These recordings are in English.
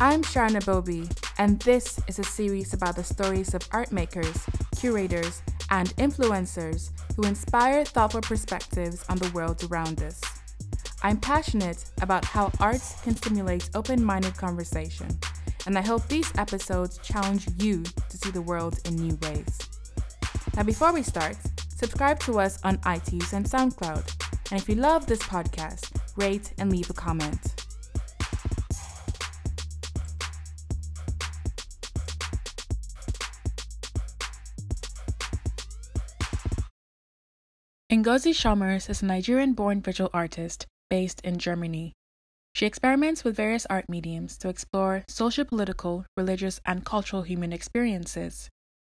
I'm Sharon Obuobi, and this is a series about the stories of art makers, curators, and influencers who inspire thoughtful perspectives on the world around us. I'm passionate about how arts can stimulate open minded conversation, and I hope these episodes challenge you to see the world in new ways. Now, before we start, subscribe to us on iTunes and SoundCloud, and if you love this podcast, rate and leave a comment. Ngozi Schommers is a Nigerian born visual artist based in Germany. She experiments with various art mediums to explore social, political, religious, and cultural human experiences.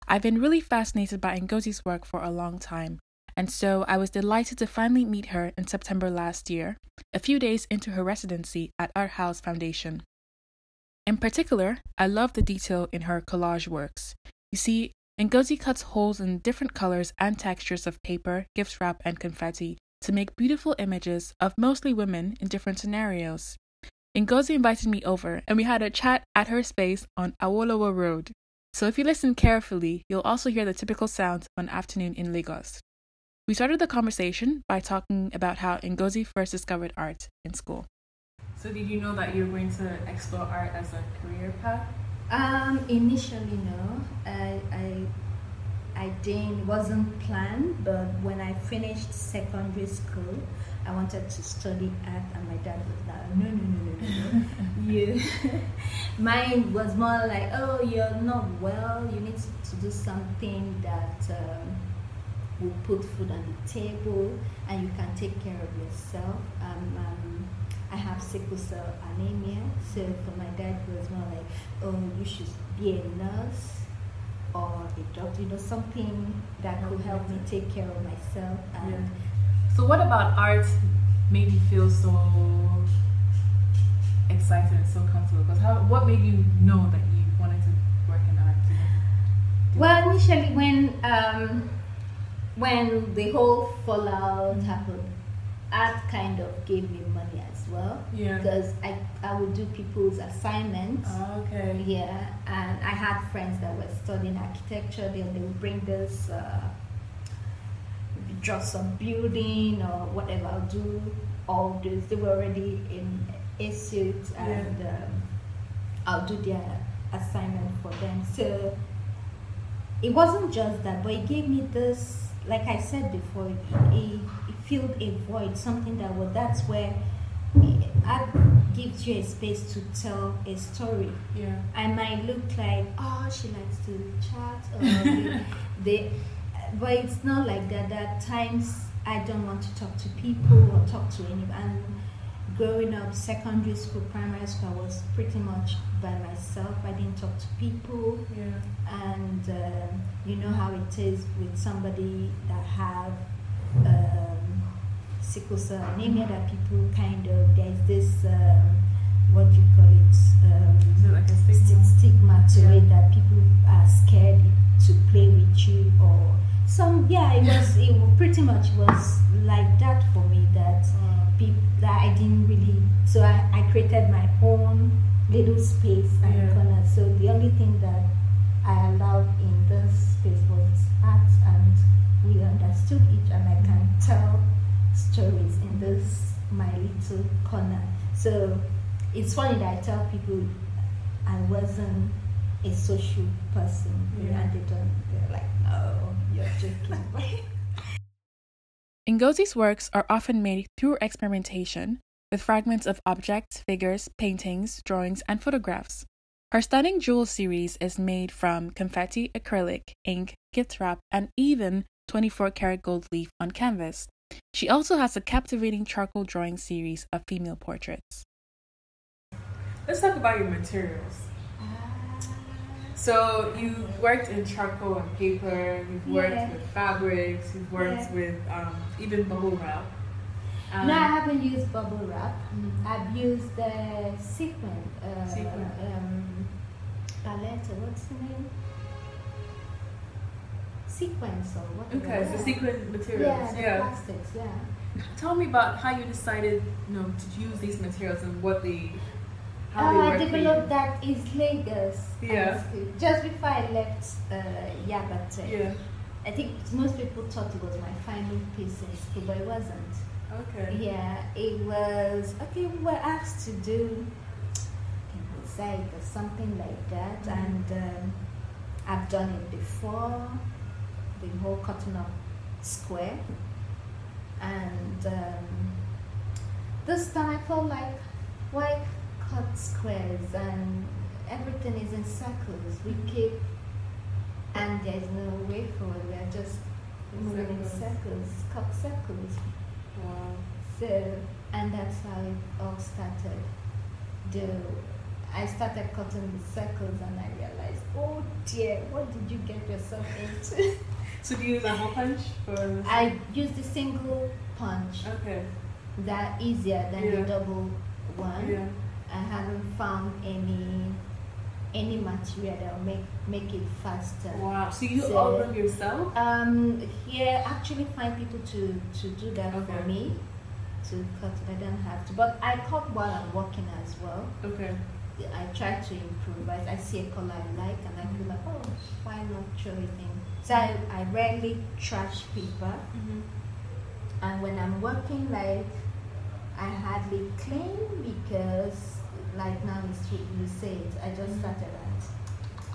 I've been really fascinated by Ngozi's work for a long time, and so I was delighted to finally meet her in September last year, a few days into her residency at Art House Foundation. In particular, I love the detail in her collage works. You see, Ngozi cuts holes in different colors and textures of paper, gift wrap, and confetti to make beautiful images of mostly women in different scenarios. Ngozi invited me over, and we had a chat at her space on Awolowo Road. So if you listen carefully, you'll also hear the typical sounds of an afternoon in Lagos. We started the conversation by talking about how Ngozi first discovered art in school. So did you know that you were going to explore art as a career path? Um, initially, no. I, I, I didn't, wasn't planned, but when I finished secondary school, I wanted to study art, and my dad was like, no, no, no, no, no. you, mine was more like, oh, you're not well, you need to, do something that um, will put food on the table, and you can take care of yourself. Um, um, I have sickle cell anemia, so for my dad was more like, oh, you should be a nurse or a doctor, you know, something that could help me take care of myself. And yeah. So, what about art made you feel so excited and so comfortable? Because how, what made you know that you wanted to work in art? Well, initially when um, when the whole fallout happened, art kind of gave me money as well. Yeah. Because I, I would do people's assignments. Oh, okay. Yeah. And I had friends that were studying architecture. They, they would bring this, uh, draw some building or whatever. I'll do all this. They were already in a suit and yeah. um, I'll do their assignment for them. So it wasn't just that, but it gave me this, like I said before, it, it, it filled a void, something that was, that's where art gives you a space to tell a story. Yeah. I might look like, oh, she likes to chat, or they, but it's not like that. There are times I don't want to talk to people or talk to anyone. Growing up, secondary school, primary school, I was pretty much by myself. I didn't talk to people. Yeah. And uh, you know how it is with somebody that have. Uh, sickle cell anemia that people kind of there's this um, what do you call it, um, it like stigma? stigma to yeah. it that people are scared to play with you or some yeah it was it pretty much was like that for me that uh, people that I didn't really so I, I created my own little space and yeah. corner so the only thing that I allowed in this space was art and we understood each and I can tell stories in this my little corner. So it's funny that I tell people I wasn't a social person, yeah. and they don't. They're like, "No, you're joking." Ngozi's works are often made through experimentation with fragments of objects, figures, paintings, drawings, and photographs. Her stunning jewel series is made from confetti, acrylic, ink, gift wrap, and even 24 karat gold leaf on canvas. She also has a captivating charcoal drawing series of female portraits. Let's talk about your materials. So you've worked in charcoal and paper. You've worked yeah. with fabrics. You've worked yeah. with um, even bubble wrap. Um, no, I haven't used bubble wrap. Mm-hmm. I've used the sequin. Uh, sequin. Um, palette. What's the name? sequence or what? Okay, so sequin materials. Yeah, yeah. plastics. Yeah. Tell me about how you decided, you know, to use these materials and what they I developed that is Lagos. Yeah. Just before I left uh, Yabatech. Yeah. I think most people thought it was my final piece in school, but it wasn't. Okay. Yeah, it was okay. We were asked to do or something like that, mm-hmm. and um, I've done it before. The whole cutting up square, and um, this time I felt like why cut squares and everything is in circles. We keep and there's no way forward. We are just moving in circles, cut circles. Wow. So, and that's how it all started. The, I started cutting the circles and I realized, oh dear, what did you get yourself into? so do you use a hole punch for? I use the single punch. Okay. That easier than yeah. the double one. Yeah. I haven't found any any material that will make make it faster. Wow! So you so, all run yourself? Um, here actually find people to to do that okay. for me, to cut. I don't have to, but I cut while I'm working as well. Okay. I try to improve. I, I see a color I like, and I feel like, oh, why not throw it in? So I, I rarely trash paper, mm-hmm. and when I'm working, like I hardly clean because like now you say it, I just mm-hmm. started at.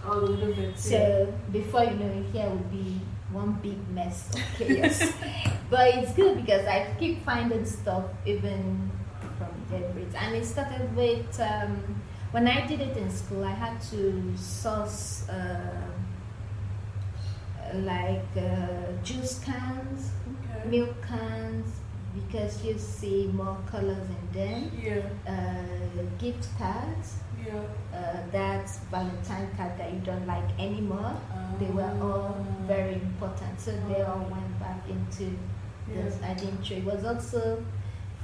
Oh, a little bit. So before you know it, here will be one big mess of chaos. but it's good because I keep finding stuff even from debris. And it started with um, when I did it in school, I had to source uh, like uh, juice cans, okay. milk cans, because you see more colors in them. Yeah. Uh, gift cards. Yeah. Uh, that's Valentine card that you don't like anymore. They were all ah. very important, so they all went back into yeah. this. I didn't. It was also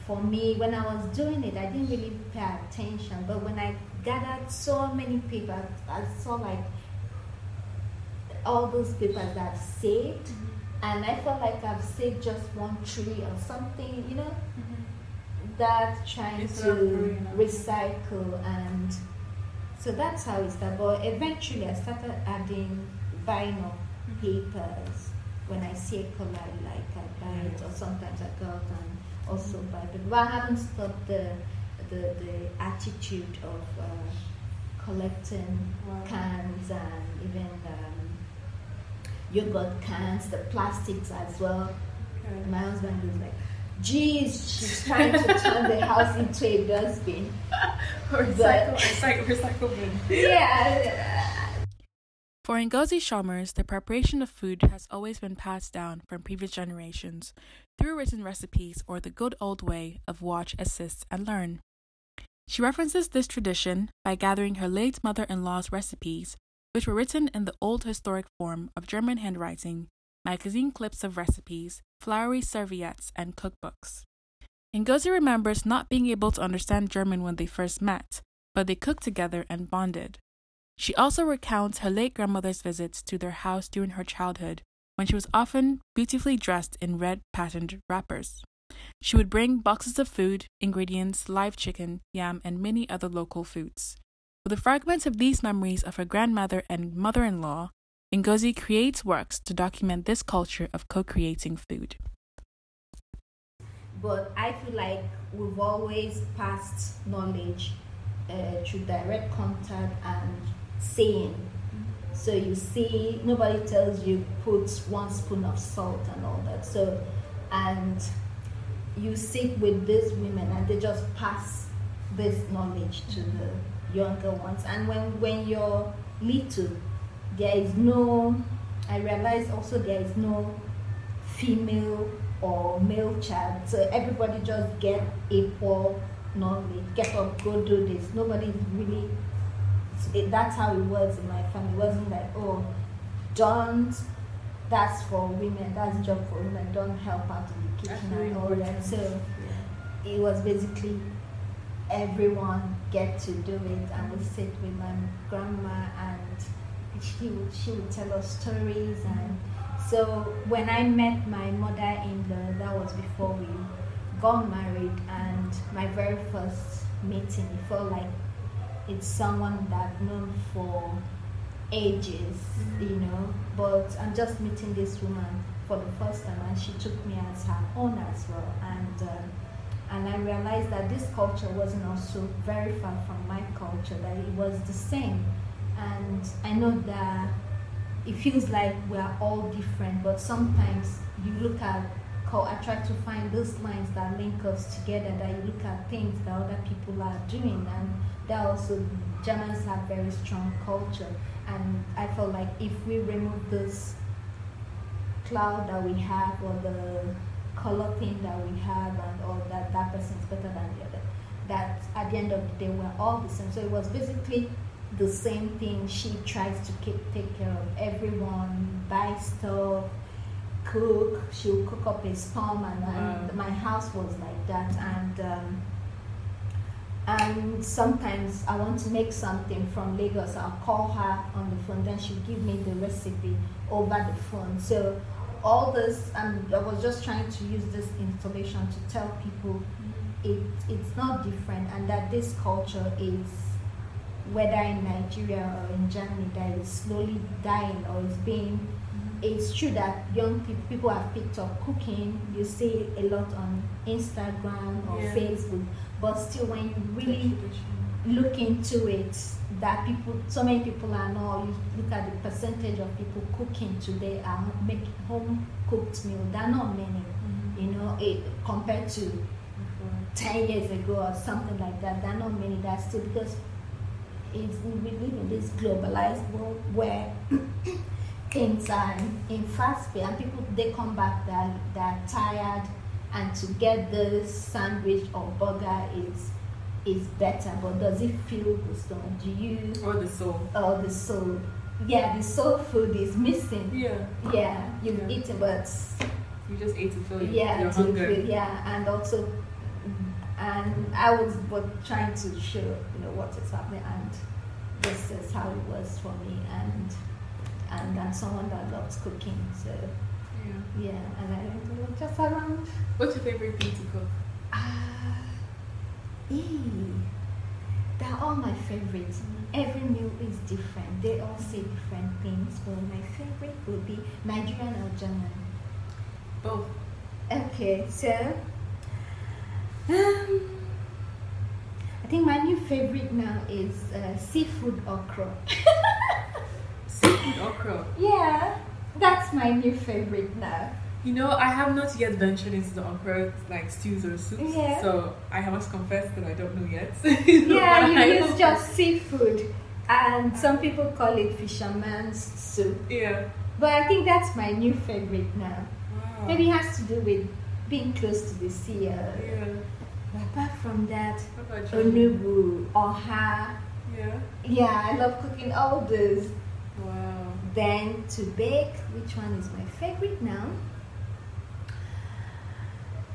for me when I was doing it. I didn't really pay attention, but when I gathered so many people, I saw like all those papers that I've saved. Mm-hmm and I felt like I've saved just one tree or something, you know, mm-hmm. that trying it's to recycle and so that's how it started. But eventually I started adding vinyl mm-hmm. papers. When I see a color I like, I buy it, or sometimes I go out and also mm-hmm. buy. But I haven't stopped the the, the attitude of uh, collecting wow. cans and even um, yogurt cans, the plastics as well. Okay. My husband was like, geez, she's trying to turn the house into a dustbin. recycle, recycle, recycle bin. Yeah. For Ngozi Schommers, the preparation of food has always been passed down from previous generations through written recipes or the good old way of watch, assist, and learn. She references this tradition by gathering her late mother in law's recipes which were written in the old historic form of German handwriting, magazine clips of recipes, flowery serviettes, and cookbooks. Ngozi remembers not being able to understand German when they first met, but they cooked together and bonded. She also recounts her late grandmother's visits to their house during her childhood, when she was often beautifully dressed in red patterned wrappers. She would bring boxes of food, ingredients, live chicken, yam, and many other local foods. With the fragments of these memories of her grandmother and mother in law, Ngozi creates works to document this culture of co creating food. But I feel like we've always passed knowledge uh, through direct contact and saying. So you see, nobody tells you put one spoon of salt and all that. So, and you sit with these women and they just pass this knowledge to the younger ones. And when, when you're little, there is no, I realize also there is no female or male child. So everybody just get equal knowledge. Get up, go do this. Nobody really, it, that's how it was in my family. It wasn't like, oh, don't, that's for women, that's job for women, don't help out in the kitchen and all that. So yeah. it was basically everyone get to do it. I would sit with my grandma and she would she would tell us stories and so when I met my mother-in-law, that was before we got married and my very first meeting, it felt like it's someone that I've known for ages, mm-hmm. you know. But I'm just meeting this woman for the first time, and she took me as her own as well. And uh, and I realized that this culture wasn't also very far from my culture; that it was the same. And I know that it feels like we are all different, but sometimes you look at I try to find those lines that link us together, that you look at things that other people are doing, and that also Germans have very strong culture. And I felt like if we remove this cloud that we have, or the color thing that we have, and all that that person is better than the other, that at the end of the day we're all the same. So it was basically the same thing. She tries to keep take care of everyone, buy stuff cook. She would cook up a storm, and, wow. and my house was like that. And um, and sometimes I want to make something from Lagos. I'll call her on the phone, then she'll give me the recipe over the phone. So all this, and I was just trying to use this installation to tell people mm-hmm. it it's not different, and that this culture is whether in Nigeria or in Germany that is slowly dying or is being it's true that young people, people have picked up cooking. You see a lot on Instagram or yeah. Facebook, but still, when you really look into it, that people, so many people are now, You look at the percentage of people cooking today are making home cooked meal. There are not many, mm-hmm. you know, it, compared to mm-hmm. ten years ago or something like that. There are not many that still because it's, we live in this globalized world where things are in fast food and people they come back that they're tired and to get the sandwich or burger is is better but does it fill the stomach do you or the soul or the soul yeah the soul food is missing yeah yeah you've yeah. eaten but you just ate to fill yeah your hunger fill, yeah and also and I was but trying to show you know what is happening and this is how it was for me and and I'm someone that loves cooking. So yeah, yeah and I to look just around. What's your favorite thing to cook? Ah, uh, they're all my favorites. Every meal is different. They all say different things, but my favorite would be Nigerian or German. Both. Okay, so um, I think my new favorite now is uh, seafood okra. Seafood okra. Yeah, that's my new favorite now. You know, I have not yet ventured into the okra like stews or soups. Yeah. So I must confess that I don't know yet. yeah, you use just seafood, and some people call it fisherman's soup. Yeah. But I think that's my new favorite now. Wow. Maybe it has to do with being close to the sea. Uh, yeah. But apart from that, onugbu, oha. Yeah. Yeah, I love cooking all those. Wow. Then to bake, which one is my favorite now?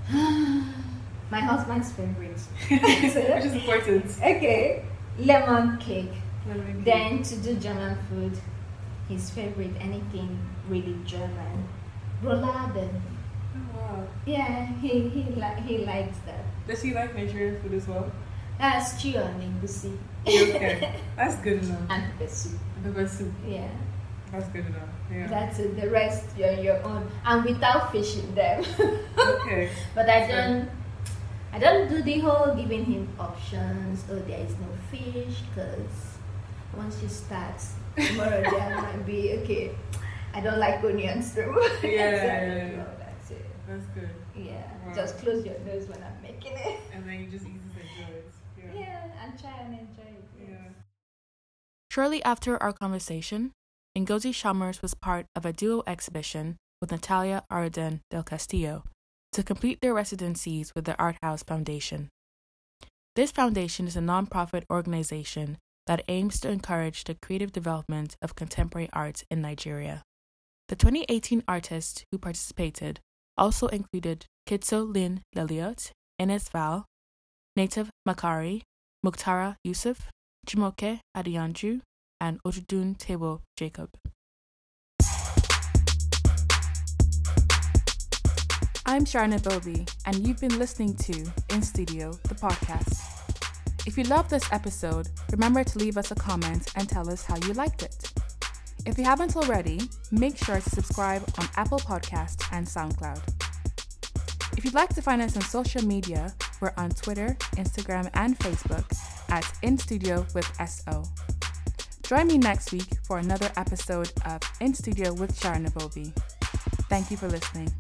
my husband's favorite. which is important. Okay, lemon cake. Lemon cake. Then to do German food, his favorite, anything really German. Roulade. Oh, wow. Yeah, he he li- he likes that. Does he like Nigerian food as well? Uh, stew and egusi. okay, that's good enough. And pepper soup. Pepper soup. Yeah. That's good enough. Yeah. That's it. The rest you're your own, and without fishing them. okay. But I don't. I don't do the whole giving him options. Oh, there is no fish, because once you start, tomorrow there might be okay. I don't like onions too. Yeah, yeah, yeah. that's it. That's good. Yeah. Wow. Just close your nose when I'm making it. And then you just eat it enjoy it. Yeah. yeah, and try and enjoy it. Yes. Yeah. Shortly after our conversation, Ngozi Schommers was part of a duo exhibition with Natalia Arden del Castillo to complete their residencies with the Art House Foundation. This foundation is a nonprofit organization that aims to encourage the creative development of contemporary art in Nigeria. The 2018 artists who participated also included Kitso Lynn Lelliott, Ines Val, Native Maqari, Muktara Yusuf, Jumoke Adianju, and Ojudun Tebo Jacob. I'm Sharon Obuobi, and you've been listening to In Studio, the podcast. If you loved this episode, remember to leave us a comment and tell us how you liked it. If you haven't already, make sure to subscribe on Apple Podcasts and SoundCloud. If you'd like to find us on social media, we're on Twitter, Instagram, and Facebook at In Studio with SO. Join me next week for another episode of In Studio with Sharon Obuobi. Thank you for listening.